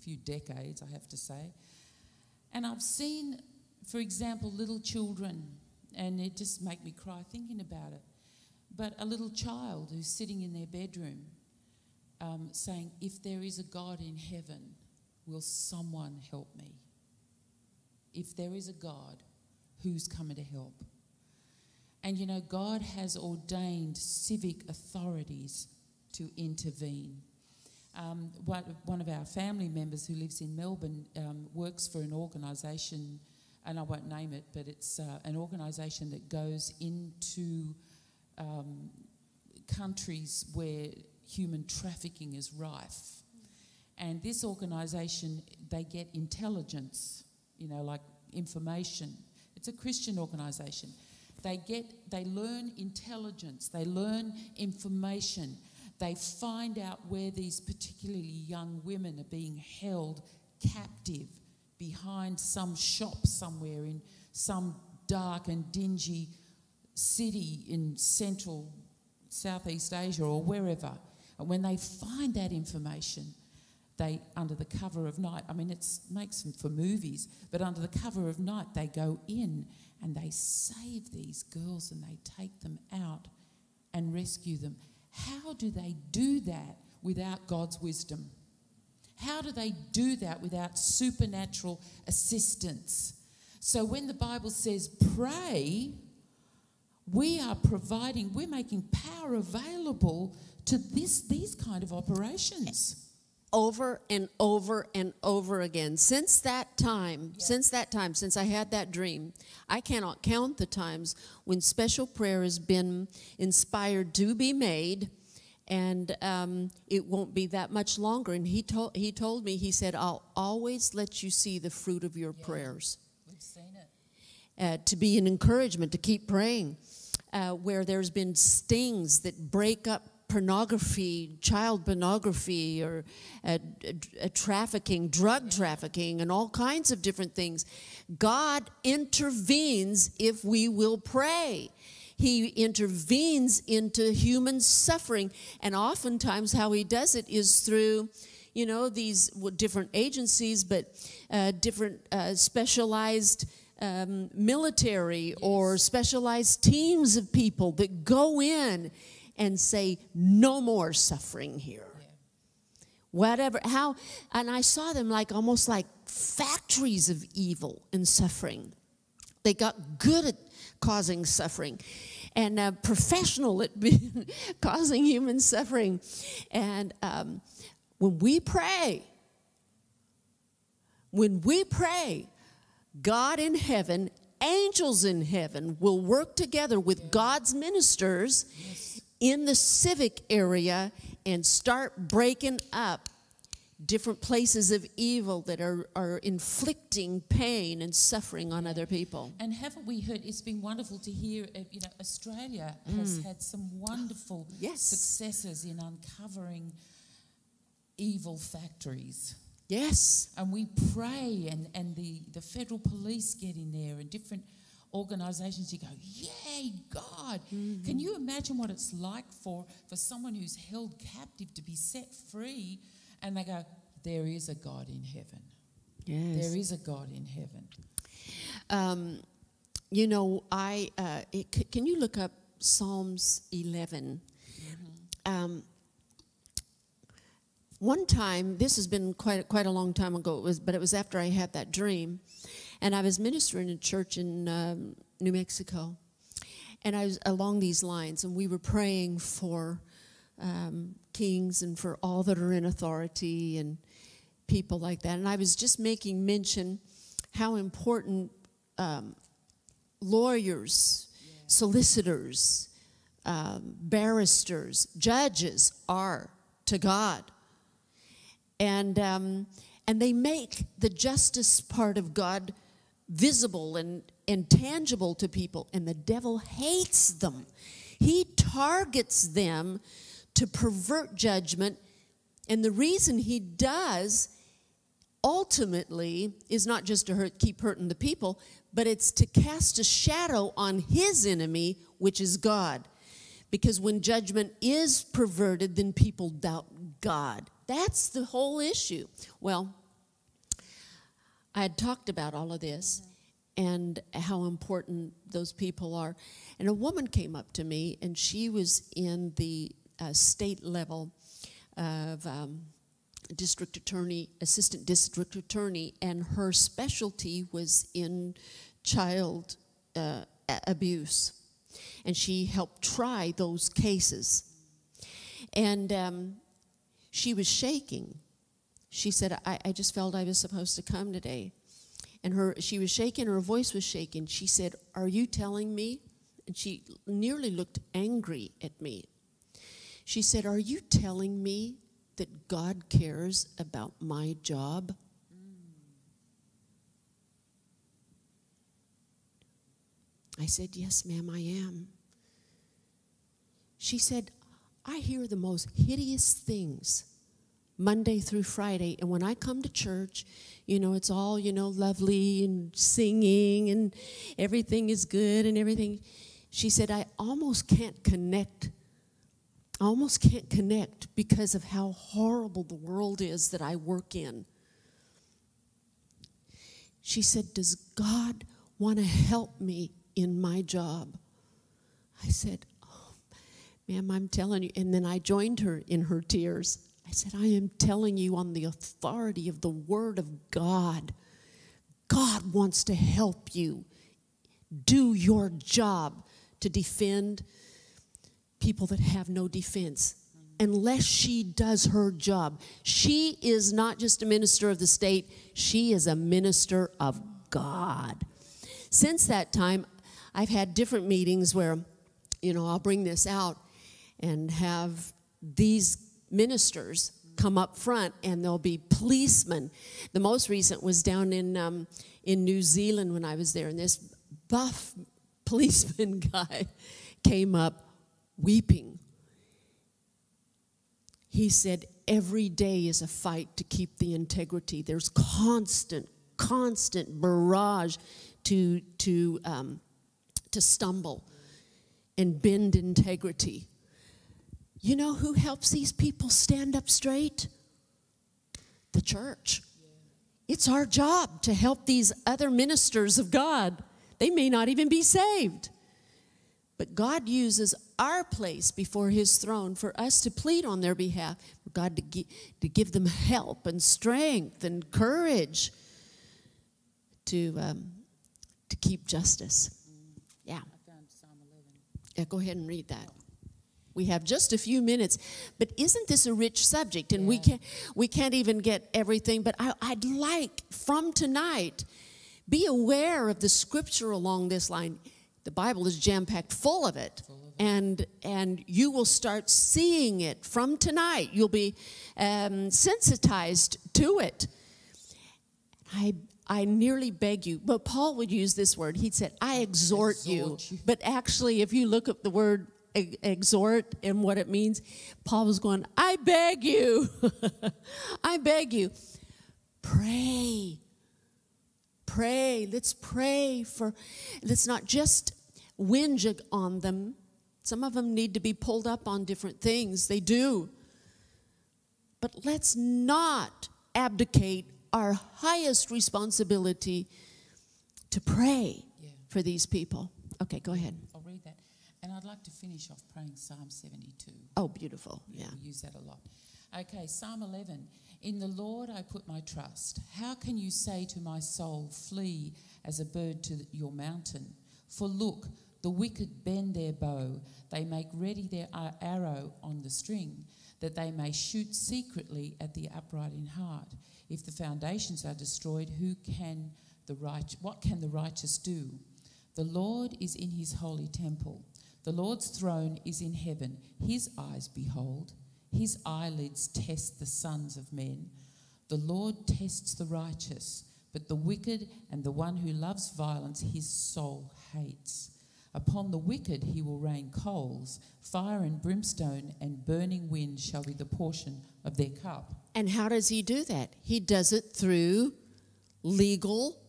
few decades, I have to say. And I've seen, for example, little children, and it just make me cry thinking about it. But a little child who's sitting in their bedroom um, saying, If there is a God in heaven, Will someone help me? If there is a God, who's coming to help? And you know, God has ordained civic authorities to intervene. Um, one, of our family members who lives in Melbourne um, works for an organisation, and I won't name it, but it's uh, an organisation that goes into um, countries where human trafficking is rife. And this organisation, they get intelligence, you know, like information. It's a Christian organisation. They get, they learn intelligence, they learn information they find out where these particularly young women are being held captive behind some shop somewhere in some dark and dingy city in central Southeast Asia or wherever. And when they find that information, they, under the cover of night, I mean, it makes them for movies, but under the cover of night, they go in and they save these girls and they take them out and rescue them. How do they do that without God's wisdom? How do they do that without supernatural assistance? So when the Bible says pray, we are providing, we're making power available to this, these kind of operations. Over and over and over again. Since that time, yeah. since that time, since I had that dream, I cannot count the times when special prayer has been inspired to be made and um, it won't be that much longer. And he told he told me he said, "I'll always let you see the fruit of your yeah, prayers." We've seen it. Uh, to be an encouragement to keep praying, uh, where there's been stings that break up pornography, child pornography, or uh, trafficking, drug trafficking, and all kinds of different things. God intervenes if we will pray. He intervenes into human suffering, and oftentimes, how he does it is through you know these different agencies but uh, different uh, specialized um, military yes. or specialized teams of people that go in and say, no more suffering here. Yeah. Whatever, how, and I saw them like almost like factories of evil and suffering. They got good at causing suffering and uh, professional at being, causing human suffering. And um, when we pray, when we pray, God in heaven, angels in heaven will work together with God's ministers yes in the civic area and start breaking up different places of evil that are, are inflicting pain and suffering on other people. And haven't we heard? It's been wonderful to hear. Uh, you know, Australia has mm. had some wonderful yes. successes in uncovering evil factories. Yes. And we pray, and, and the, the federal police get in there, and different organizations, you go, Yay, God. Mm-hmm. Can you imagine what it's like for, for someone who's held captive to be set free? And they go, There is a God in heaven. Yes. There is a God in heaven. Um, you know, I uh, it, can you look up Psalms 11? Mm-hmm. Um, one time, this has been quite quite a long time ago, it was, but it was after I had that dream. And I was ministering in a church in um, New Mexico. And I was along these lines, and we were praying for um, kings and for all that are in authority and people like that. And I was just making mention how important um, lawyers, yeah. solicitors, um, barristers, judges are to God. And, um, and they make the justice part of God visible and, and tangible to people, and the devil hates them. He targets them to pervert judgment, and the reason he does ultimately is not just to hurt, keep hurting the people, but it's to cast a shadow on his enemy, which is God. Because when judgment is perverted, then people doubt God. That's the whole issue. Well, I had talked about all of this and how important those people are. And a woman came up to me, and she was in the uh, state level of um, district attorney, assistant district attorney, and her specialty was in child uh, abuse. And she helped try those cases. And um, she was shaking. She said, I, I just felt I was supposed to come today. And her, she was shaking, her voice was shaking. She said, Are you telling me? And she nearly looked angry at me. She said, Are you telling me that God cares about my job? I said, Yes, ma'am, I am. She said, I hear the most hideous things Monday through Friday. And when I come to church, you know, it's all, you know, lovely and singing and everything is good and everything. She said, I almost can't connect. I almost can't connect because of how horrible the world is that I work in. She said, Does God want to help me in my job? I said, Oh, ma'am, I'm telling you. And then I joined her in her tears. Said, I am telling you on the authority of the Word of God. God wants to help you do your job to defend people that have no defense. Unless she does her job, she is not just a minister of the state, she is a minister of God. Since that time, I've had different meetings where, you know, I'll bring this out and have these ministers come up front and there'll be policemen. The most recent was down in, um, in New Zealand when I was there, and this buff policeman guy came up weeping. He said, Every day is a fight to keep the integrity. There's constant, constant barrage to, to, um, to stumble and bend integrity. You know who helps these people stand up straight? The church. It's our job to help these other ministers of God. They may not even be saved. But God uses our place before His throne for us to plead on their behalf, for God to, gi- to give them help and strength and courage to, um, to keep justice. Yeah. I found Psalm 11. Yeah, go ahead and read that. We have just a few minutes, but isn't this a rich subject? And we can't we can't even get everything. But I, I'd like from tonight, be aware of the scripture along this line. The Bible is jam packed full of it, and and you will start seeing it from tonight. You'll be um, sensitized to it. I I nearly beg you, but Paul would use this word. He said, "I exhort, you. Exhort you. But actually, if you look up the word exhort and what it means, Paul was going, "I beg you, I beg you, pray, pray. Let's pray for. Let's not just whinge on them. Some of them need to be pulled up on different things. They do." But let's not abdicate our highest responsibility to pray Yeah. for these people. Okay, go ahead. I'll read that. And I'd like to finish off praying Psalm 72. Oh, beautiful. Yeah. We use that a lot. Okay, Psalm 11. In the Lord I put my trust. How can you say to my soul, Flee as a bird to your mountain? For look, the wicked bend their bow, they make ready their arrow on the string, that they may shoot secretly at the upright in heart. If the foundations are destroyed, who can the right, what can the righteous do? The Lord is in his holy temple. The Lord's throne is in heaven. His eyes behold. His eyelids test the sons of men. The Lord tests the righteous, but the wicked and the one who loves violence his soul hates. Upon the wicked he will rain coals, fire and brimstone and burning wind shall be the portion of their cup. And how does he do that? He does it through legal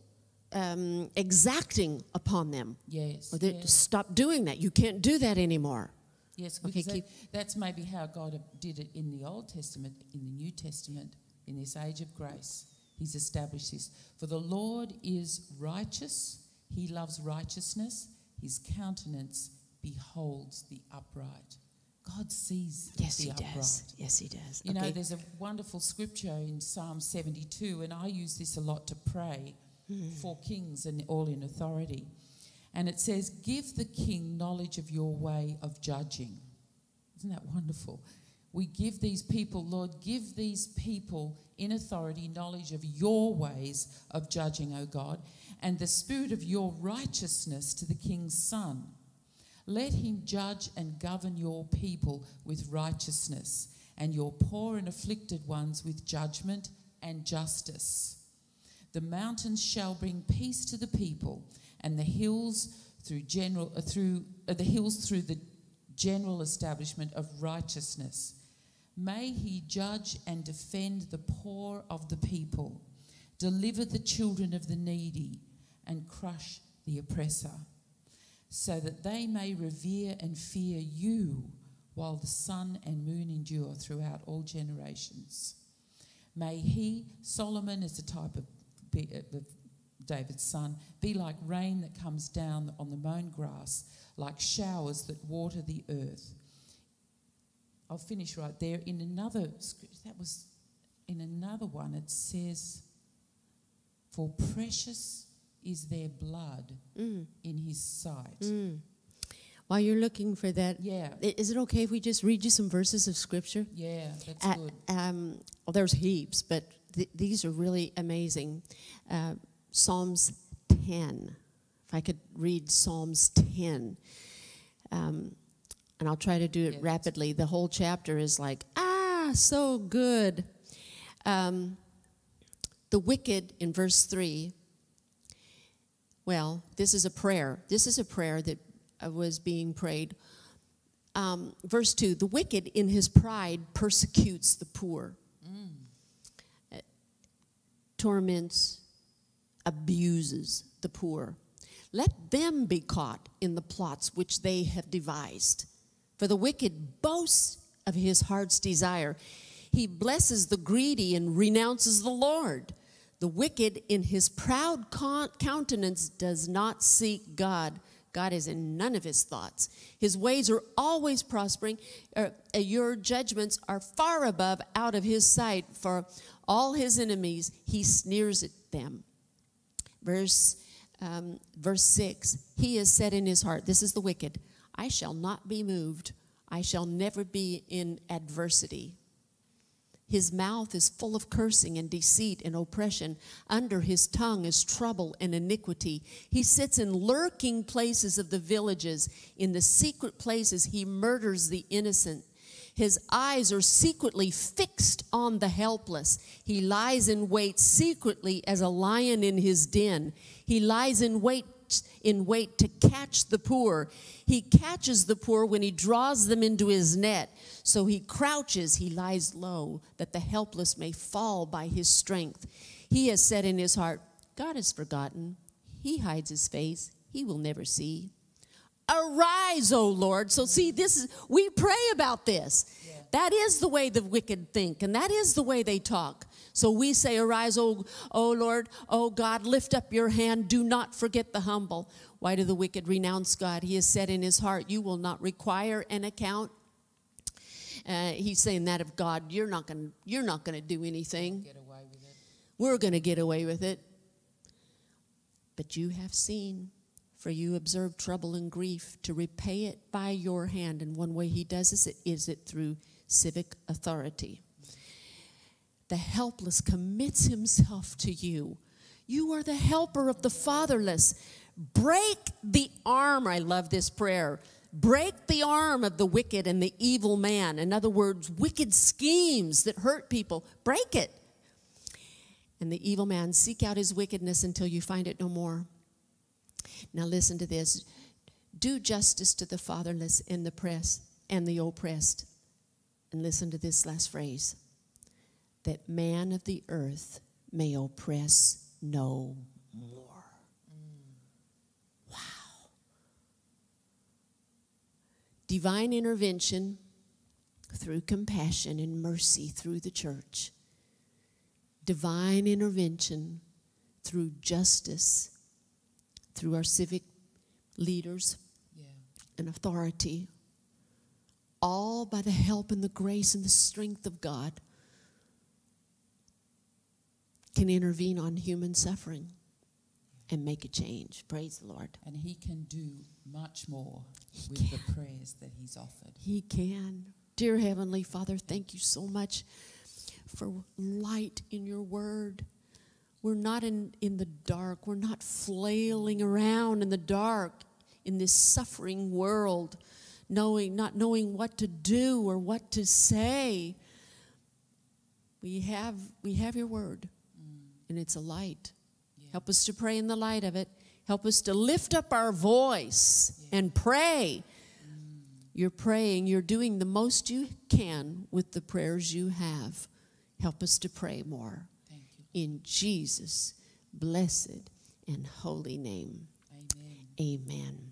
um, exacting upon them. Yes. Or yes. stop doing that. You can't do that anymore. Yes, Okay, because that- that's maybe how God did it in the Old Testament, in the New Testament, in this age of grace. He's established this. For the Lord is righteous, he loves righteousness, his countenance beholds the upright. God sees Yes, the he upright. does. Yes, he does. You know, there's a wonderful scripture in Psalm 72, and I use this a lot to pray Hmm. for kings and all in authority. And it says, Give the king knowledge of your way of judging. Isn't that wonderful? We give these people, Lord, give these people in authority knowledge of your ways of judging, O God, and the spirit of your righteousness to the king's son. Let him judge and govern your people with righteousness, and your poor and afflicted ones with judgment and justice. The mountains shall bring peace to the people, and the hills through general uh, through uh, the hills through the general establishment of righteousness. May he judge and defend the poor of the people, deliver the children of the needy, and crush the oppressor so that they may revere and fear you while the sun and moon endure throughout all generations. May he, Solomon is a type of, be- of David's son, be like rain that comes down on the mown grass, like showers that water the earth. I'll finish right there. In another scripture, that was in another one, it says, For precious is their blood Mm, in his sight. mm. While you're looking for that, Yeah, is it okay if we just read you some verses of scripture? yeah, that's Uh, good. um, well, there's heaps, but th- these are really amazing. Uh, Psalms 10. If I could read Psalms 10, um, and I'll try to do it Yeah, rapidly. The whole chapter is like, ah, so good. Um, the wicked in verse 3. Well, this is a prayer. This is a prayer that uh, was being prayed um, verse 2 the wicked in his pride persecutes the poor torments abuses the poor let them be caught in the plots which they have devised for the wicked boasts of his heart's desire he blesses the greedy and renounces the lord the wicked in his proud countenance does not seek god God is in none of his thoughts. His ways are always prospering. Uh, your judgments are far above out of his sight. For all his enemies, he sneers at them. Verse, um, verse 6 He has said in his heart, This is the wicked, I shall not be moved. I shall never be in adversity. His mouth is full of cursing and deceit and oppression. Under his tongue is trouble and iniquity. He sits in lurking places of the villages. In the secret places, he murders the innocent. His eyes are secretly fixed on the helpless. He lies in wait secretly as a lion in his den. He lies in wait in wait to catch the poor. He catches the poor when he draws them into his net. So he crouches, he lies low, that the helpless may fall by his strength. He has said in his heart, God is forgotten. He hides his face, he will never see. Arise, O Lord. So see, this is we pray about this. That is the way the wicked think, and that is the way they talk. So we say, Arise, O, o Lord, O God, lift up your hand, do not forget the humble. Why do the wicked renounce God? He has said in his heart, You will not require an account. Uh, he's saying that of God, you're not going you're not going to do anything. Get away with it. We're going to get away with it. But you have seen, for you observe trouble and grief, to repay it by your hand. And one way he does this is it through civic authority. The helpless commits himself to you. You are the helper of the fatherless. Break the arm. I love this prayer. Break the arm of the wicked and the evil man. In other words, wicked schemes that hurt people. Break it. And the evil man, seek out his wickedness until you find it no more. Now listen to this. Do justice to the fatherless and the press and the oppressed. And listen to this last phrase. That man of the earth may oppress no more. Wow. Divine intervention through compassion and mercy through the church divine intervention through justice, through our civic leaders Yeah. and authority, all by the help and the grace and the strength of God, can intervene on human suffering and make a change. Praise the Lord. And He can do much more He with the prayers that He's offered. He can. Dear Heavenly Father, thank you so much for light in your word. We're not in, in the dark. We're not flailing around in the dark in this suffering world, knowing not knowing what to do or what to say. We have we have your word, mm. and it's a light. Help us to pray in the light of it. Help us to lift up our voice and pray. Mm. You're praying, you're doing the most you can with the prayers you have. Help us to pray more. In Jesus' blessed and holy name. Amen. Amen.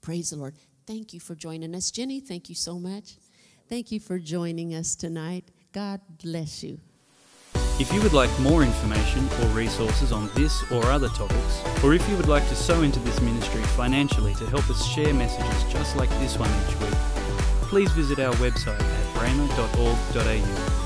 Praise the Lord. Thank you for joining us. Jenny, thank you so much. Thank you for joining us tonight. God bless you. If you would like more information or resources on this or other topics, or if you would like to sow into this ministry financially to help us share messages just like this one each week, please visit our website at rhema.org.au